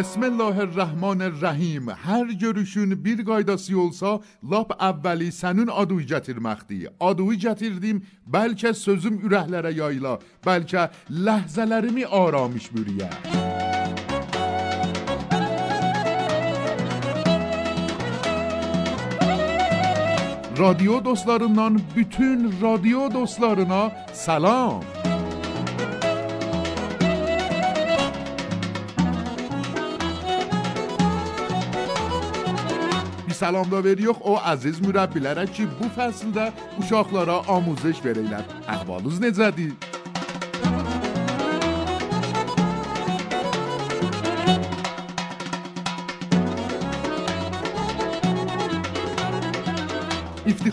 بسم الله الرحمن الرحیم. هر گروشون بیر قایداسی اولسا لاب اولی سنون آدوی جتیر مختی. آدوی جتیر دیم بلکه سوزم ارهلره یایلا بلکه لحظلرمی آرامش بریه رادیو دوستلارنان بیتون رادیو دوستلارنا سلام. salamda yox, o əziz mürəbbilərə ki, bu fəsldə uşaqlara amuzəş verəylər. Əhvalınız necədir?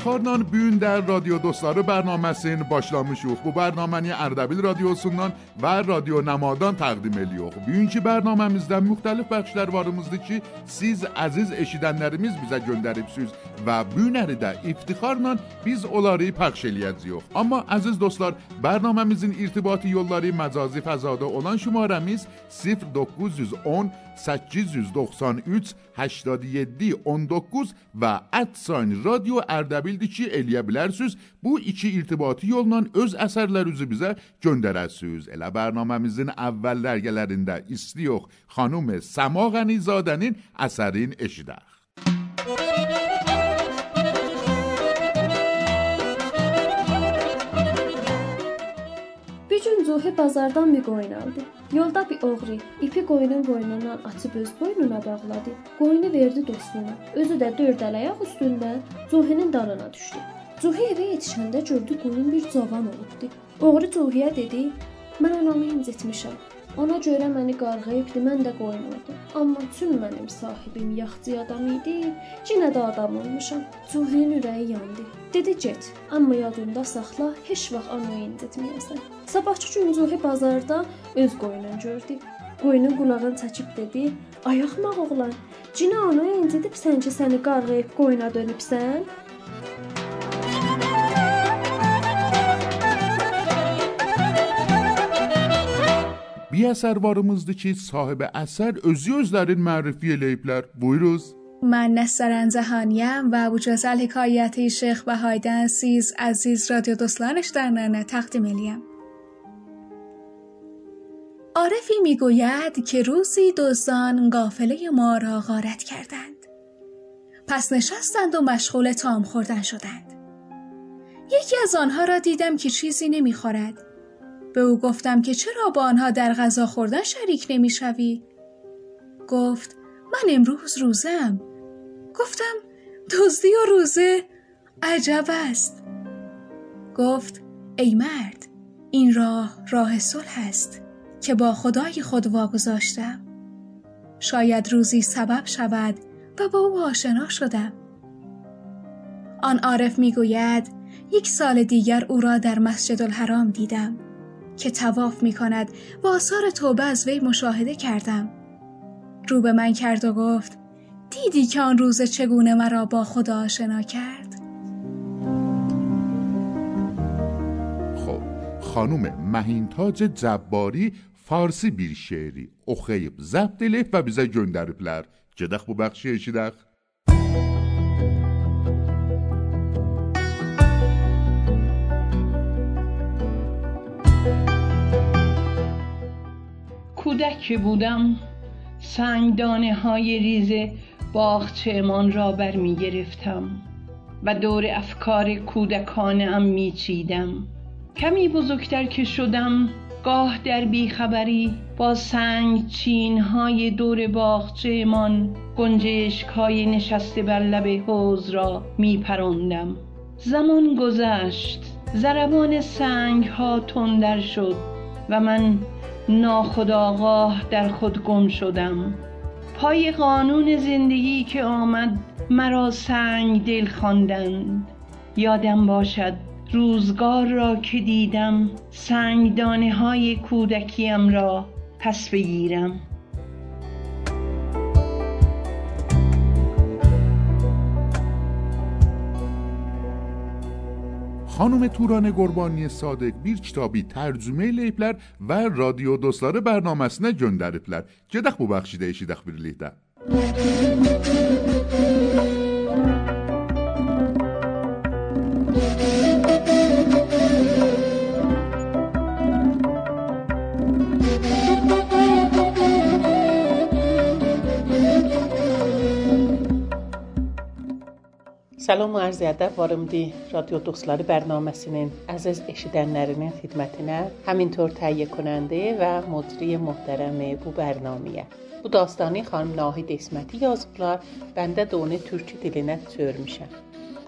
İftixarla Bugün der Radyo Dostları bərnaməsini başlamışıq. Bu bərnaməni Ərdəbil Radiosundan və Radyo Namadan təqdim edirik. Bugünkü bərnaməmizdə müxtəlif bəxşlər varımızdır ki, siz əziz eşidənlərimiz bizə göndəribsiniz və bu günləri də iftixarla biz onları pəxş eləyəcəyik. Amma əziz dostlar, bərnaməmizin irtibati yolları məcazi fəzada olan şumarəmiz 0910 893 87 19 və @sign radio Ərdəbildir ki, eləyə bilərsiniz. Bu iki irtibati yolla öz əsərlərinizi bizə göndərəsiniz. Elə bərnaməmizin əvvəl dərgələrində istiyox xanım Səma Qənizadənin əsərin eşidək. Bir gün Zuhi bazardan bir qoyun aldı. Yolda bir oğru ipi qoyunun boynundan açıb öz boynuna bağladı. Qoyunu verdi dostuna. Özü də dörd əl ayaq üstündə Zuhinin dalına düşdü. Zuhi evə yetişəndə gördü qoyun bir cavan olubdu. Oğru Zuhiyə dedi: "Mən anamı incitmişəm. Ona görə məni qarğayıbdı, mən də qoymurdu. Amma tüm mənim sahibim yaxçı adam idi, yenə də adam olmuşam." Zuhinin ürəyi yandı. Dedi: "Get, amma yadında saxla, heç vaxt anayı incitməyəsən." Sabahçı gün Zuhi bazarda öz qoyununu gördü. Qoyunun qulağını çəkib dedi: "Ay axmaq oğlan, cinə anayı incitibsən ki, səni qarğayıb qoyuna dönübsən?" Bir əsər varımızdır ki, sahibi əsər özü özlərin mərifə eləyiblər. Buyuruz. من نسترن زهانیم و ابوجزل حکایتی شیخ بهایدن سیز عزیز رادیو دوستانش در ننه تقدیم الیم عارفی می‌گوید که روزی دزدان قافله ما را غارت کردند پس نشستند و مشغول تام خوردن شدند یکی از آنها را دیدم که چیزی نمی‌خورد به او گفتم که چرا با آنها در غذا خوردن شریک نمی‌شوی گفت من امروز روزم. گفتم دزدی و روزه عجب است. گفت ای مرد این راه راه صلح است که با خدای خود واگذاشتم. شاید روزی سبب شود و با او آشنا شدم. آن عارف می‌گوید یک سال دیگر او را در مسجد الحرام دیدم. که تواف می کند و آثار توبه از وی مشاهده کردم رو به من کرد و گفت دیدی که آن روز چگونه مرا با خدا آشنا کرد خب خانوم مهینتاج جباری فارسی oxuyub zəbt eləyib və bizə göndəriblər. Gedək bu bəxşi eşidək. کودک که بودم سنگدانه های ریز باغچهمان را بر می گرفتم و دور افکار کودکانه ام می چیدم کمی بزرگتر که شدم گاه در بیخبری با سنگ چین های دور باغچهمان گنجشک های نشسته بر لب حوز را می پروندم زمان گذشت ضربان سنگ ها تندر شد و من ناخودآگاه در خود گم شدم. پای قانون زندگی که آمد مرا سنگ دل خواندند. یادم باشد روزگار را که دیدم سنگدانه های کودکیم را پس بگیرم. خانم توران گربانی صادق بیر کتابی ترجمه لیپلر و رادیو دوستاره برنامه سنه گندریپلر جدخ ببخشیده ایشی دخ بیر لیده Salam arz edərəm Varımdi Radio Dostları proqramının əziz eşidənlərinin xidmətinə həmintör təyə konəndə və müdiri möhtərəm bu proqramıya. Bu dastanı xanım Nahid İsməti yazıblar. Bəndə də onu türk dilinə çevirmişəm.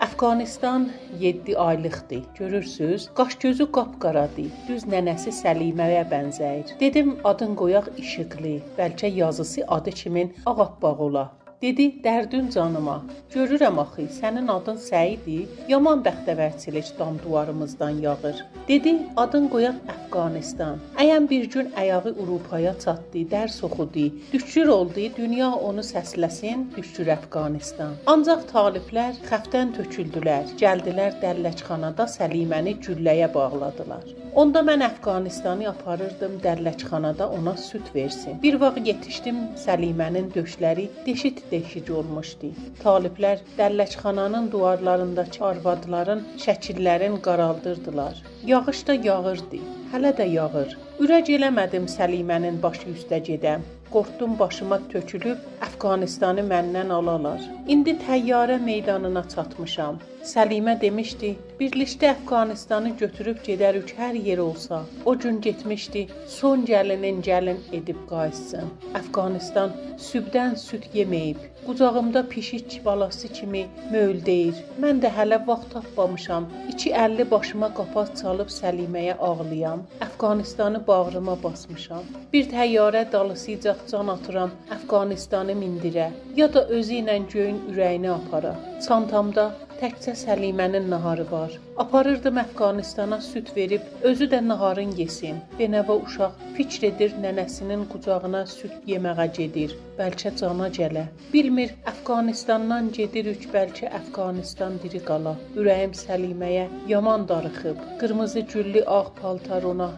Əfqanistan 7 aylıqdı. Görürsüz, qaş gözü qapqaradı. Düz nənəsi Səliməyə bənzəyir. Dedim adın qoyaq İşıqlı, bəlkə yazısı adı kimin ağappaq ola. Dedi, dərdün canıma. Görürəm axı, sənin adın Səidi, yaman bəxtəvərçilik dam divarımızdan yağır. Dedi, adın qoyaq Əfqanistan. Əyən bir gün ayağı Avropaya çatdı, dərs oxudu, düşür oldu, dünya onu səsləsin, düşür Əfqanistan. Ancaq taliblər xəfdən töküldülər, gəldilər dəlləkxanada Səliməni gülləyə bağladılar. Onda mən Əfqanistanı aparırdım dəlləkxanada ona süd versin. Bir vaxt yetişdim Səlimənin döşləri deşit deşik olmuşdu. Taliblər dəlləkxananın divarlarındakı arvadların şəkillərini qaraldırdılar. Yağış da yağırdı. Hələ də yağır. Ürək eləmədim Səlimənin başı üstə gedəm. Qorxdum başıma tökülüb Əfqanistanı məndən alalar. İndi təyyarə meydanına çatmışam. Səlimə demişdi, birlikdə Əfqanistanı götürüb gedərik hər yer olsa. O gün getmişdi, son gəlinin gəlin edib qayıtsın. Əfqanistan sübdən süd yeməyib. Qucağımda pişik balası kimi möyldəyir. Mən də hələ vaxt tapmamışam. İki əlli başıma qapaz çalıb Səliməyə ağlayam. Əfqanistanı bağrıma basmışam. Bir təyyarə dalısıca can atıram Əfqanistanı mindirə, ya da özü ilə göyün ürəyinə apara. Çantamda təkcə Səlimənin naharı var. Aparırdım Əfqanistana süd verib, özü də naharın yesin. Benəvə uşaq fikr edir nənəsinin qucağına süd yeməyə gedir. Bəlkə cana gələ. Bilmir Əfqanistandan gedirik, bəlkə Əfqanistan diri qala. Ürəyim Səliməyə yaman darıxıb. Qırmızı güllü ağ paltar ona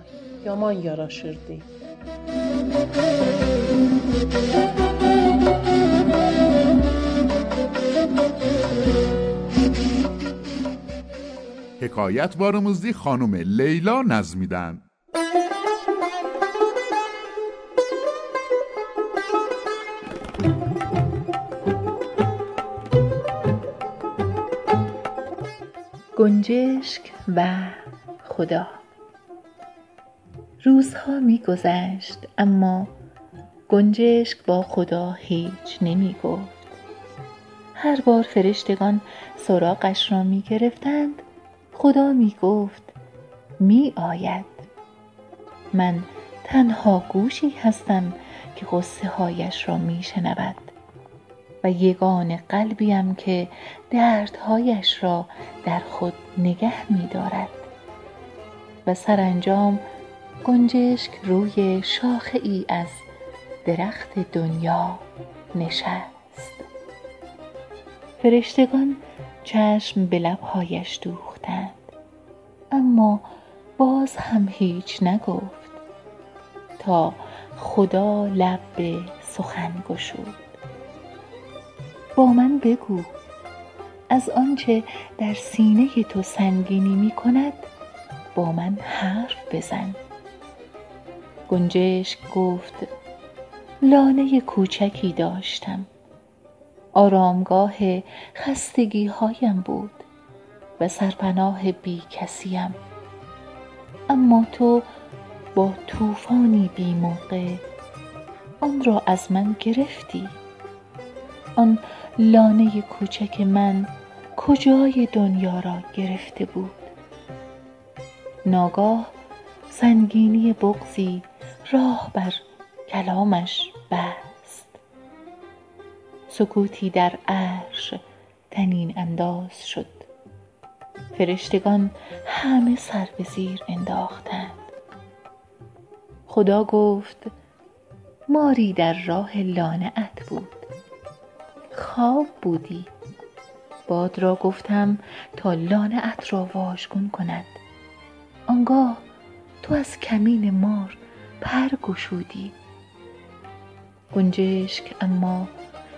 yaman yaraşırdı. Hekayət varımızdı xanım Leyla nəzmidən. گنجشک و خدا روزها میگذشت اما گنجشک با خدا هیچ نمی گفت هر بار فرشتگان سراغش را می گرفتند خدا می گفت می آید. من تنها گوشی هستم که قصه هایش را می شنود و یگان قلبیم که دردهایش را در خود نگه می دارد. و سرانجام گنجشک روی شاخه ای از درخت دنیا نشست. فرشتگان چشم به لبهایش اما باز هم هیچ نگفت. تا خدا لب به سخن گشود. با من بگو از آنچه در سینه تو سنگینی می کند با من حرف بزن. گنجشک گفت لانه کوچکی داشتم. آرامگاه خستگی هایم بود. و سرپناه بی کسیم. اما تو با طوفانی بی موقع آن را از من گرفتی. آن لانه کوچک من کجای دنیا را گرفته بود؟ ناگاه سنگینی بغزی راه بر کلامش بست. سکوتی در عرش تنین انداز شد. فرشتگان همه سر به زیر انداختند. خدا گفت ماری در راه لانعت بود. خواب بودی. باد را گفتم تا لانعت را واژگون کند. آنگاه تو از کمین مار پر گشودی. گنجشک اما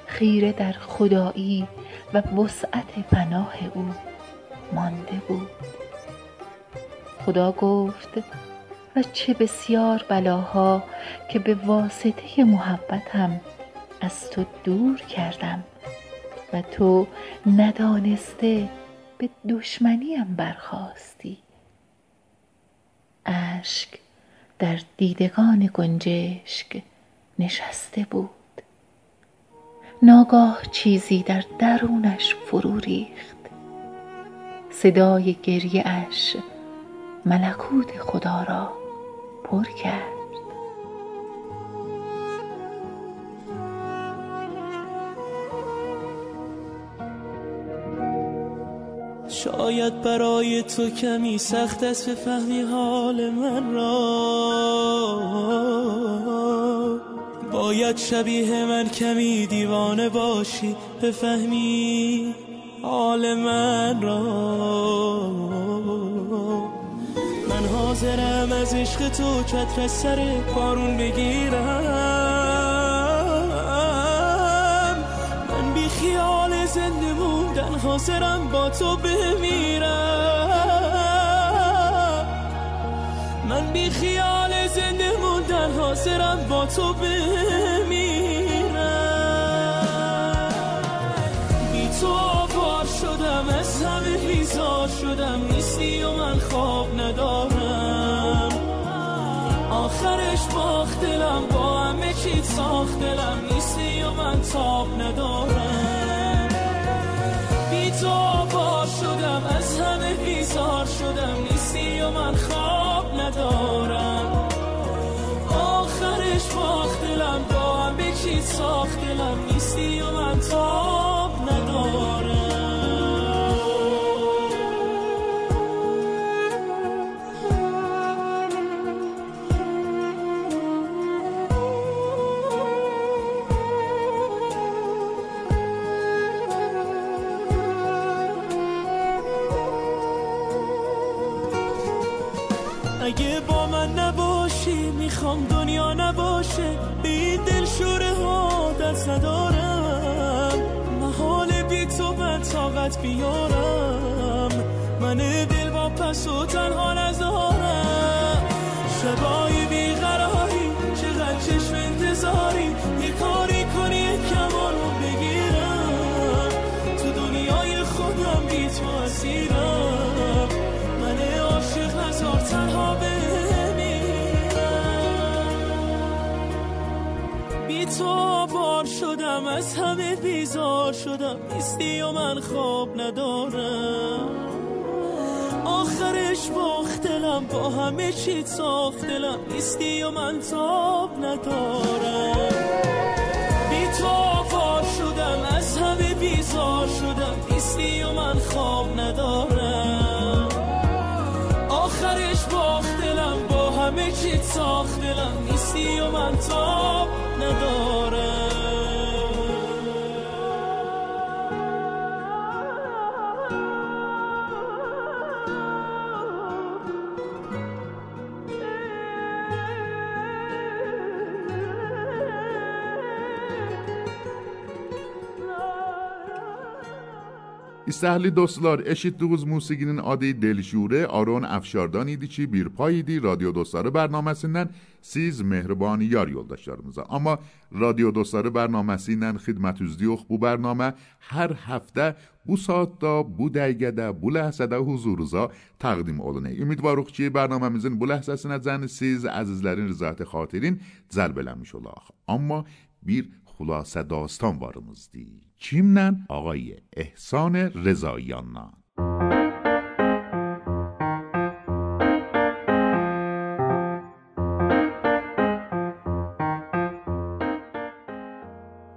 خیره در خدایی و وسعت پناه او. مانده بود. خدا گفت و چه بسیار بلاها که به واسطه محبتم از تو دور کردم و تو ندانسته به دشمنیم برخواستی. اشک در دیدگان گنجشک نشسته بود. ناگاه چیزی در درونش فرو ریخت. صدای گریه اش ملکوت خدا را پر کرد. شاید برای تو کمی سخت است بفهمی حال من را. باید شبیه من کمی دیوانه باشی بفهمی حال من را. من حاضرم از عشق تو چتر سر بارون بگیرم. من بی خیال زنده موندن حاضرم با تو بمیرم. من بی خیال زنده موندن حاضرم با تو بمیرم. من تاب ندارم. بی تو شدم از همه بیزار شدم. نیستی و من خواب ندارم. آخرش باخت دلم با همه چیت ساخت دلم. نیستی و من تاب تو بار شدم از همه بیزار شدم. نیستی و من خواب ندارم. آخرش باخت دلم با همه چی ساخت دلم نیستی و من تاب ندارم. بی تو آوار شدم از همه بیزار شدم. نیستی و من خواب ندارم. آخرش باخت دلم با همه چی ساخت دلم نیستی و من تاب ندارم İstəhli dostlar, eşitdiyiniz musiqinin adı Delşure, Aron Əfşardan idi ki, bir pay idi Radio Dostları bərnaməsindən siz mehriban yar yoldaşlarımıza. Amma Radio Dostları bərnaməsi ilə xidmətinizdəyik bu bərnamə hər həftə bu saatda, bu dəqiqədə, bu ləhzədə huzurunuza təqdim olunur. Ümidvarıq ki, bərnaməmizin bu ləhzəsinəcən siz əzizlərin rızayət xatirin cəlb eləmiş olaq. Amma bir xülasə dastan varımızdır. Kimlə? آقای احسان با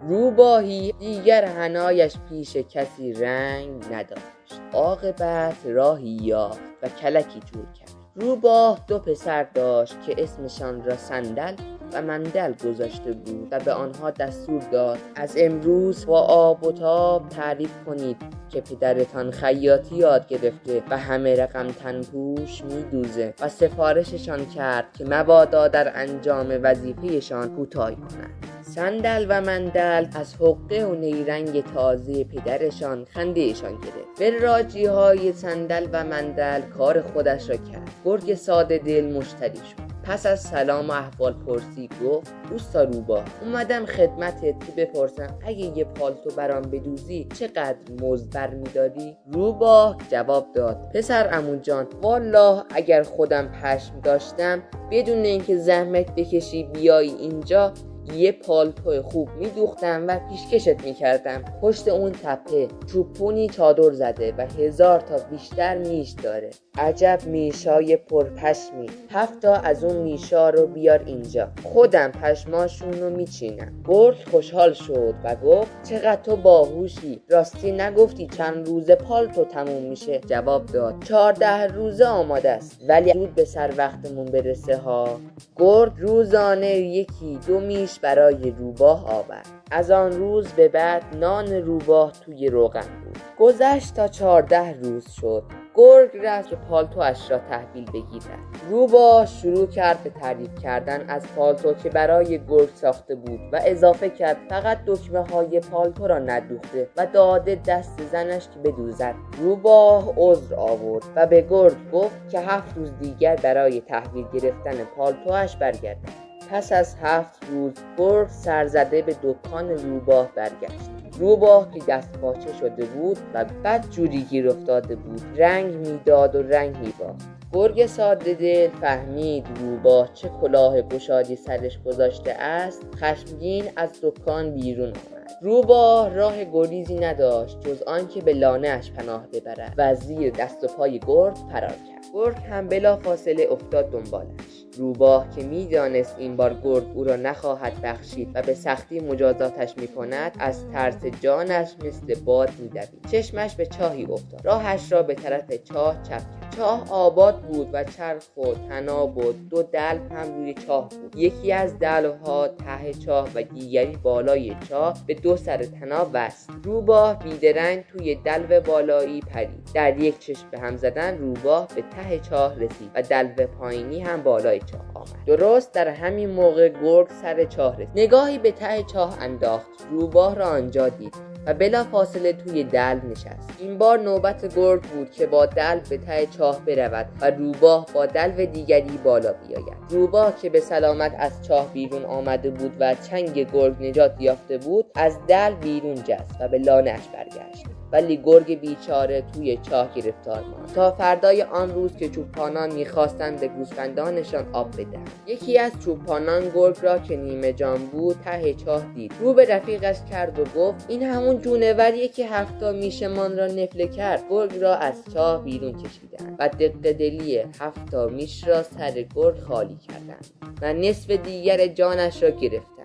روباهی دیگر هنایش پیش کسی رنگ نداشت عاقبت راهی یافت و کلکی جور کرد روباه دو پسر داشت که اسمشان را صندل و مندل گذاشته بود و به آنها دستور داد از امروز با آب و تاب تعریف کنید که پدرتان خیاطی یاد گرفته و همه رقم تنپوش میدوزه و سفارششان کرد که مبادا در انجام وظیفهشان کوتاهی کنند. صندل و مندل از حقه و نیرنگ تازه پدرشان خندهشان گرفت. به راجی های صندل و مندل کار خودش را کرد. گرگ ساده دل مشتری شد. پس از سلام و احوال پرسی گفت اوستا روبا اومدم خدمتت که بپرسم اگه یه پالتو برام بدوزی چقدر مزد برمیداری روبا جواب داد پسر امون جان والله اگر خودم پشم داشتم بدون اینکه زحمت بکشی بیای اینجا یه پالتو خوب میدوختم و پیشکشت می‌کردم. پشت اون تپه چوپونی چادر زده و هزار تا بیشتر میش داره. عجب میشای پرپشمی. هفتا از اون میشا رو بیار اینجا. خودم پشماشون رو میچینم. گرد خوشحال شد و گفت چقدر تو باهوشی. راستی نگفتی چند روز پالتو تموم میشه؟ جواب داد چهارده روزه آماده است. ولی زود به سر وقتمون برسه ها. گرد روزانه یکی دو میش برای روباه آورد. از آن روز به بعد نان روباه توی روغن بود. گذشت تا چهارده روز شد. گرگ رفت که پالتواش را تحویل بگیرد. روباه شروع کرد به تعریف کردن از پالتو که برای گرگ ساخته بود و اضافه کرد فقط دکمه های پالتو را ندوخته و داده دست زنش که بدوزد. روباه عذر آورد و به گرگ گفت که هفت روز دیگر برای تحویل گرفتن پالتواش برگردد. پس از هفت روز گرگ سرزده به دکان روباه برگشت. روباه که دست پاچه شده بود و بد جوری گیر افتاده بود رنگ می‌داد و رنگ میباخت. گرگ ساده دل فهمید روباه چه کلاه گشادی سرش گذاشته است. خشمگین از دکان بیرون آمد. روباه راه گریزی نداشت جز آنکه به لانهاش پناه ببرد و زیر دست و پای گرگ فرار کرد. گرگ هم بلا فاصله افتاد دنبالش. روباه که می‌دانست این بار گرگ او را نخواهد بخشید و به سختی مجازاتش می‌کند از ترس جانش مثل باد میدوید. چشمش به چاهی افتاد. راهش را به طرف چاه چپ چاه آباد بود و چرخ و تناب و دو دلو هم روی چاه بود. یکی از دلوها ته چاه و دیگری بالای چاه به دو سر تناب وصل روباه بیدرنگ توی دلو بالایی پرید. در یک چشم به هم زدن روباه به ته چاه رسید و دلو پایینی هم بالای چاه آمد. درست در همین موقع گرگ سر چاه رسید. نگاهی به ته چاه انداخت. روباه را آنجا دید و بلا فاصله توی دلو نشست. این بار نوبت گرگ بود که با دلو به ته چاه برود و روباه با دلو دیگری بالا بیاید. روباه که به سلامت از چاه بیرون آمده بود و چنگ گرگ نجات یافته بود از دل بیرون جست و به لانهاش برگشت. ولی گرگ بیچاره توی چاه گرفتار ماند. تا فردای آن روز که چوپانان می‌خواستند به گوسفندانشان آب بدهند. یکی از چوپانان گرگ را که نیمه جان بود ته چاه دید. رو به رفیقش کرد و گفت این همون جونوریه که هفتا میشمان را نفله کرد. گرگ را از چاه بیرون کشیدند و دق دلی هفتا میش را سر گرگ خالی کردند و نصف دیگر جانش را گرفتند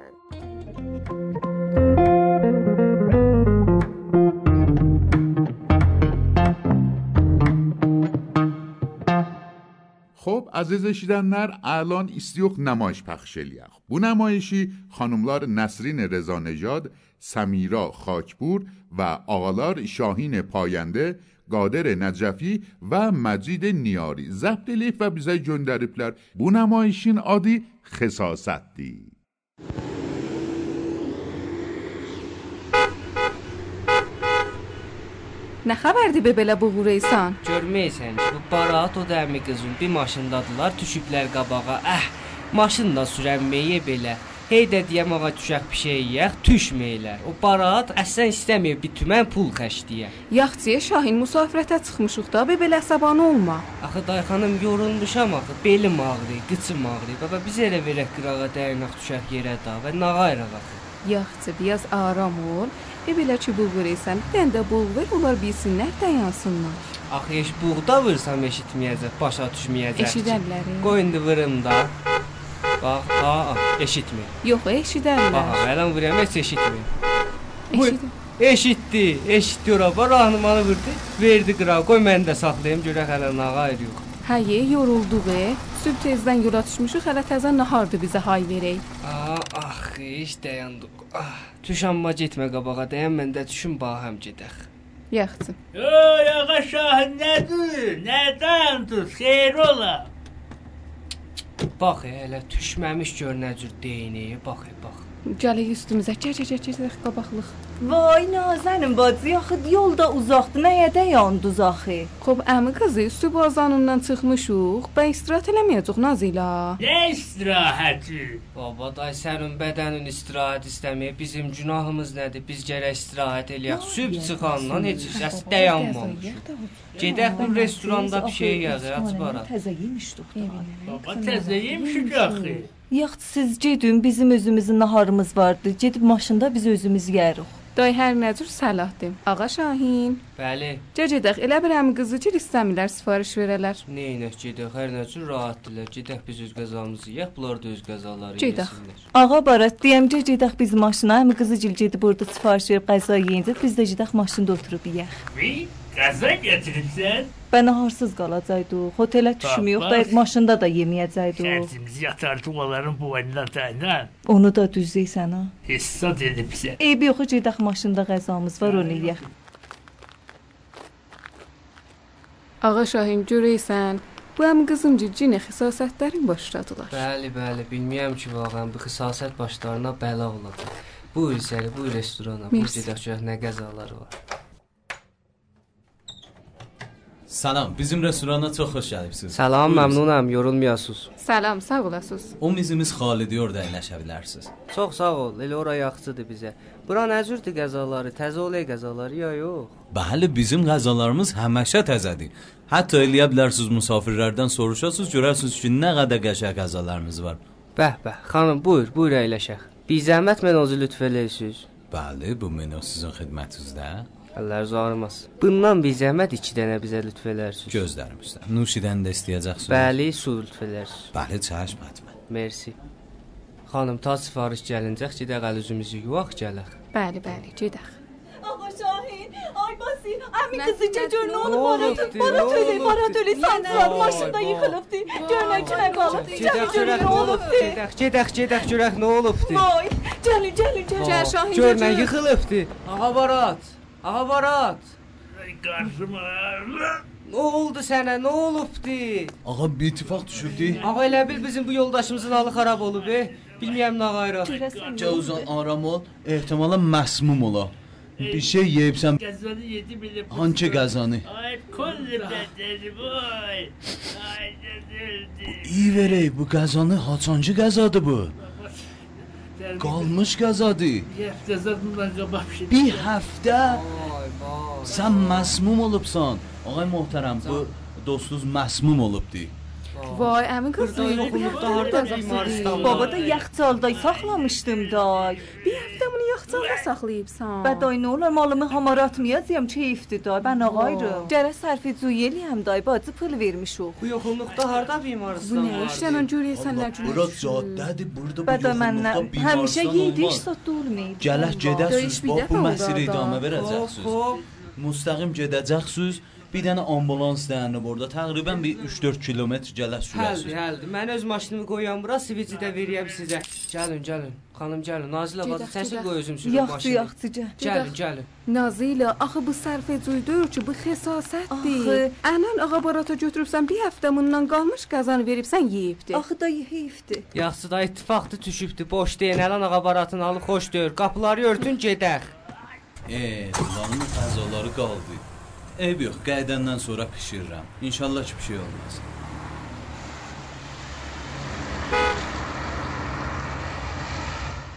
خب از زشیدن نر الان استیوخ نمایش پخشلی اخ بو نمایشی خانوملار نسرین رزا سمیرا خاکبور و آقالار شاهین پاینده قادر نجفی و مجید نیاری. زفت لیف و بیزای جندریفلر بو نمایشین آدی خصاصت دی Nə xəbərdir bebelə buğureysan? Görməyəsən, bu Barat o dəmi qızın bir maşındadılar, düşüblər qabağa. Əh, maşınla sürənməyə belə. Hey də deyəm ağa düşək bir şey yeyək, düşməylər. O Barat əslən istəmir bir tümən pul xərcləyə. Yaxçıya Şahin müsafirətə çıxmışıq da bebelə səbanı olma. Axı day xanım yorulmuşam axı, belim ağrıyır, qıçım ağrıyır. Baba biz elə verək qırağa dəyinək düşək yerə da və nə qayrıq axı. Yaxçı biraz aram ol. Bebelə çubuq verirsən, bir dənə də buğ ver, onlar bilsinlər, dayansınlar. Axı heç buğda vursam eşitməyəcək, başa düşməyəcək. Eşidərlər. Qoy indi vırım da. Bax, aa, eşitmir. Yox, eşidərlər. Bax, ələn vururam, heç eşitmir. Bu eşitdi, eşitdi ora. Var rahnumanı vurdu, verdi qırağa. Qoy mən də saxlayım görək hələ ayrı yox. Həyə, yorulduq. e. Sübh tezdən yola düşmüşük, hələ təzə nahardı bizə hay verək. Aa, ax, iş dayandıq. Ah, tuş amma getmə qabağa, dayan mən də düşüm baham gedək. Yaxşı. Oy ağa Şahin nədir? Nədən dur? Xeyr ola. Bax, hələ düşməmiş gör nə cür deyini, bax, bax. Gələk üstümüzə. Gəl, gəl, gəl, gəl, qabaqlıq. Vay Nazənin bacı, axı yol da uzaqdır. Nəyə dayandınız axı? Xoş, əmi qızı, sübh azanından çıxmışıq. Bə istirahət eləməyəcək Nazila. Nə istirahəti? Baba, day sənin bədənin istirahət istəmir. Bizim günahımız nədir? Biz gərək istirahət eləyək. Sübh çıxandan heç səs dayanmamış. Gedək bu restoranda bir şey yazır, açbara. Təzə yemişdik. Baba təzə yemişik axı. Yaxşı siz gedin, bizim özümüzün naharımız vardı. Gedib maşında biz özümüz yerik. Day hər nə cür səlahdır. Ağa Şahin. Bəli. Gecədək elə bir əmi qızı ki, istəmirlər sifariş verələr. Neynək gedək, hər nə cür rahatdırlar. Gedək biz öz qəzamızı yeyək, bunlar da öz qəzaları Gedək. yesinlər. Ağa Barat, deyəm ki, gedək biz maşına, əmi qızı gil gedib orada sifariş verib qəza yeyincə biz də gedək maşında oturub yeyək. Vi, qəza gətiribsən? Bə naharsız qalacaqdıq. Otelə düşmüyük, da bax. maşında da yeməyəcəkdik. Şərtimizi yatardıq onların boynuna tayla. Onu da düzləysən ha. Hesad edibsən. Eybi yox, gedək maşında qəzamız var, onu yeyək. Ağa Şahin görəysən, bu əmi qızım cinə xisasətlərin başladılar. Bəli, bəli, bilmirəm ki, vağən bu xisasət başlarına bəla olacaq. Buyur içəri, buyur restorana. Buyur Mersi. gedək görək nə qəzaları var. Salam, bizim restorana çox xoş gəlibsiniz. Salam, Buyurun. məmnunam, yorulmayasınız. Salam, sağ olasınız. O mizimiz Xalidi orada əyləşə bilərsiniz. Çox sağ ol. Elə ora yaxşıdır bizə. Bura nə cürdür qəzaları? Təzə olay qəzaları ya yox? Bəli, bizim qəzalarımız həmişə təzədir. Hətta eləyə bilərsiniz musafirlərdən soruşasınız, görərsiniz ki, nə qədər qəşəng qəzalarımız var. Bəh, bəh. Xanım, buyur, buyur əyləşək. Bir zəhmət mən özü lütf eləyirsiniz. Bəli, bu menü sizin xidmətinizdə. Əlləriniz ağrımaz. Bundan bir zəhmət 2 dənə bizə lütf eləyirsiniz. Gözlərimizdə. Nuşidən də istəyəcəksiniz. Bəli, su lütf eləyirsiniz. Bəli, çəşm etmə. Mersi. Xanım, ta sifariş gəlincək gedək əl üzümüzü yuvaq gələk. Bəli, bəli, gedək. Ağa Şahin, ay basi, əmi qızı gör nə olub öyle, olubdu? barat öyle Yenə sandılar vay, maşında yıxılıbdı. Görünən ki, nə qalıb, gör görək nə olubdu. Gedək, gedək, gedək görək nə olubdu. Vay, gəlin, gəlin, gəlin. Gəl Şahin, Gör nə yıxılıbdı. Ağa Barat. Ağa Barat. Ay qarşıma. Nə oldu sənə? Nə olubdu? Ağa bir ittifaq düşübdü. Ağa elə bil bizim bu yoldaşımızın halı xarab olub, e. Bilmirəm nə qayraq. Cəuzan aram ol, ehtimala məsmum ola. Bir şey yeyibsən, Qəzanı yedi bilib. hançı qəzanı? Ay kulli bədəni boy. Ay dözüldü. İyi verək, bu qəzanı haçancı qəzadır bu? Qalmış qəzadır. Həftə zadından qabaq bir şey. Bir həftə Vay, vay. sən məsmum olubsan. Ağay möhtərəm, bu dostunuz məsmum olubdu. Vay, əmi qız yoxluqda hardan Babada yaxçalday saxlamışdım day. Bir həftə bunu yaxçalda saxlayıbsan. Və day nə olar malımı hamara atmayacağam keyifdir day. Mən ağaydım. Gərək sərfi zuyeliyəm day. Bacı pul vermişuq. Bu yoxluqda harda bimarstan? Bu nə işlə mən görəsənlər cürə. Bura caddədir, burada bu yoxluqda bimarstan. Həmişə yeydiş satdı olmayıb. Gələk gedəsiz, bu məsiri idamə verəcəksiniz. Mustaqim gedəcəksiniz. Bir dənə ambulans dayanıb orada. Təqribən bir 3-4 kilometr gələ Həldir, sürəsiniz. həldir. Mən öz maşınımı qoyam bura, sivici də verəyəm sizə. Gəlin, gəlin. Xanım gəlin. Nazilə bacı, gedək. qoy özüm sürüm Yaxşı, maşını. yaxşı gəl. Gəlin, gəlin. Nazilə, axı bu sərfə cüydür ki, bu xəsasətdir. Axı- Ənan ağa barata götürübsən, bir həftə bundan qalmış qazan veribsən, yeyibdi. Axı da heyfdir. Yaxşı da ittifaqdı düşübdü. Boş deyin. Əlan ağa baratın halı xoş deyir. Qapıları örtün, gedək. E, bunların qəzaları qaldı. Eyb yox, qaydəndən sonra bişirirəm. İnşallah ki bir şey olmaz.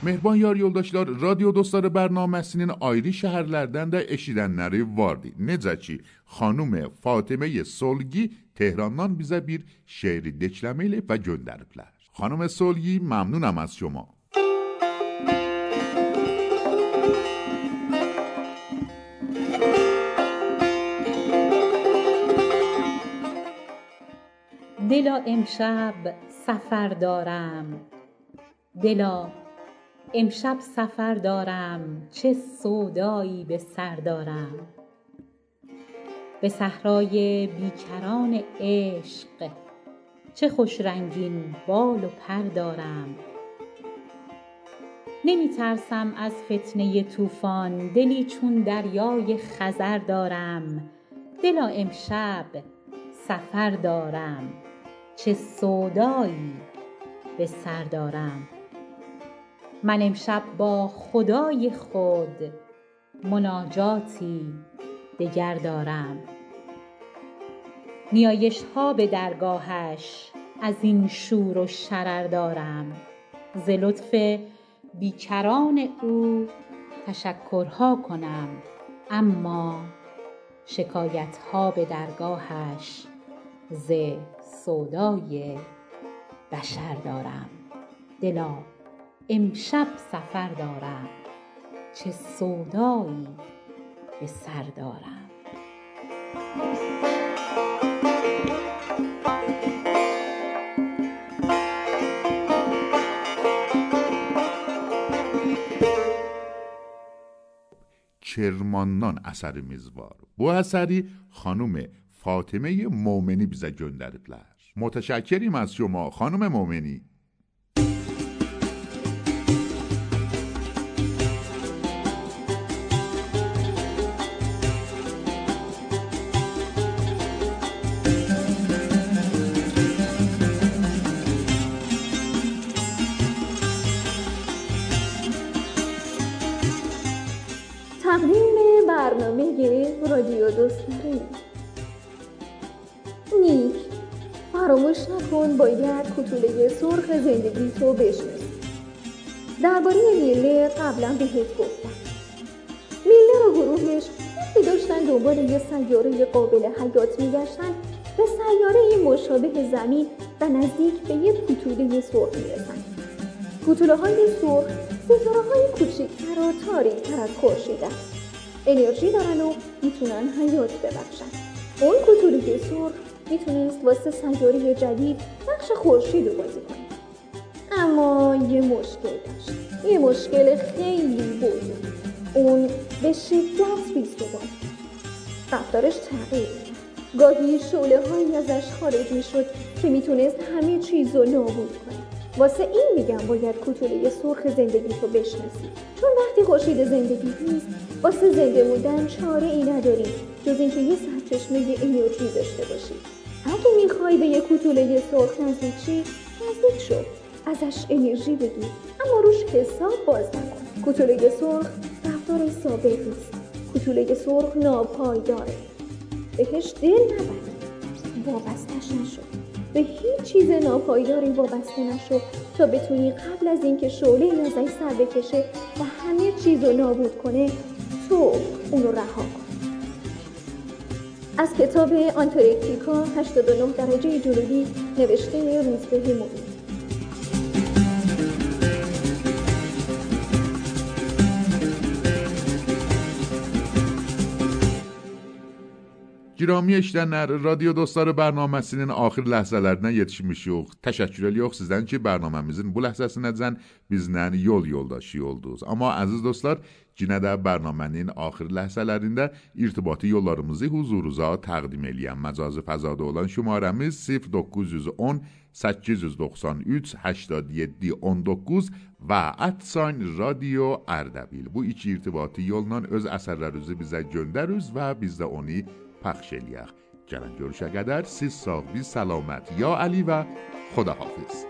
Mehriban yar yoldaşlar, radyo dostları bərnaməsinin ayrı şəhərlərdən də eşidənləri vardı. Necə ki, xanım Fatimə Solgi Tehrandan bizə bir şeiri dekləmə ilə və göndəriblər. Xanım Solgi, məmnunam az şoma. دلا امشب سفر دارم. دلا امشب سفر دارم. چه سودایی به سر دارم. به صحرای بیکران عشق چه خوش رنگین بال و پر دارم. نمی ترسم از فتنه طوفان. دلی چون دریای خزر دارم. دلا امشب سفر دارم. چه سودایی به سر دارم. من امشب با خدای خود مناجاتی دگر دارم. نیایش ها به درگاهش از این شور و شرر دارم. ز لطف بیکران او تشکرها کنم. اما شکایت ها به درگاهش ز سودای بشر دارم دلا امشب سفر دارم چه سودایی به سر دارم Kermandan əsərimiz var. Bu əsəri xanım Fatimə Momeni bizə göndəriblər. متشکریم از شما خانم مؤمنی. تقدیم به برنامه‌ی رادیو دوستت. فراموش نکن باید کتوله سرخ زندگی تو بشناسی درباره میله قبلا بهت گفتم. میله و گروهش وقتی داشتن دنبال یه سیاره قابل حیات میگشتن به سیاره مشابه زمین و نزدیک به یه کتوله سرخ می‌رسن. کتوله های سرخ ستاره های کوچکتر و تاریک تر از خورشیدن انرژی دارن و می‌تونن حیات ببخشن. اون کتوله سرخ می‌تونست واسه سیاره جدید نقش خورشید رو بازی کنه اما یه مشکل داشت. یه مشکل خیلی بزرگ. اون به شدت بیستوان رفتارش تغییر گاهی شعله هایی ازش خارج می‌شد که می‌تونست همه چیز رو نابود کنه. واسه این میگم باید کتوله سرخ زندگی تو بشناسی چون وقتی خورشید زندگی نیست واسه زنده موندن چاره ای نداری جز اینکه یه سرچشمه انرژی داشته باشی اگه می‌خوای به یه کتوله سرخ نزدیک نزدیک شو. ازش انرژی بگیر اما روش حساب باز نکن. کتوله سرخ رفتار ثابت نیست. کتوله سرخ ناپایداره. بهش دل نبند. وابستش نشو. به هیچ چیز ناپایداری وابسته نشو تا بتونی قبل از اینکه شعله ازش سر بکشه و همه چیز رو نابود کنه تو اونو رها کن. از کتاب آنتارکتیکا 89 درجه جنوبی نوشته روزبه مومن Girami eşidənlər, Radio Dostları bərnaməsinin axır ləhzələrinə yetişmişik. Təşəkkür edirik sizdən ki, bərnaməmizin bu ləhzəsinəcən bizlə yol yoldaşı oldunuz. Amma əziz dostlar, yenə də bərnamənin axır ləhzələrində irtibati yollarımızı huzurunuza təqdim eləyəm. Məcazi fəzada olan şumarəmiz 0910 893 87 19 və ətsayn Radio Ərdəbil. Bu iki irtibati yolla öz əsərlərinizi bizə göndəriniz və biz də onu پخش الیخ. جلن جلشه قدر سی ساقی سلامت. یا علی و خداحافظ.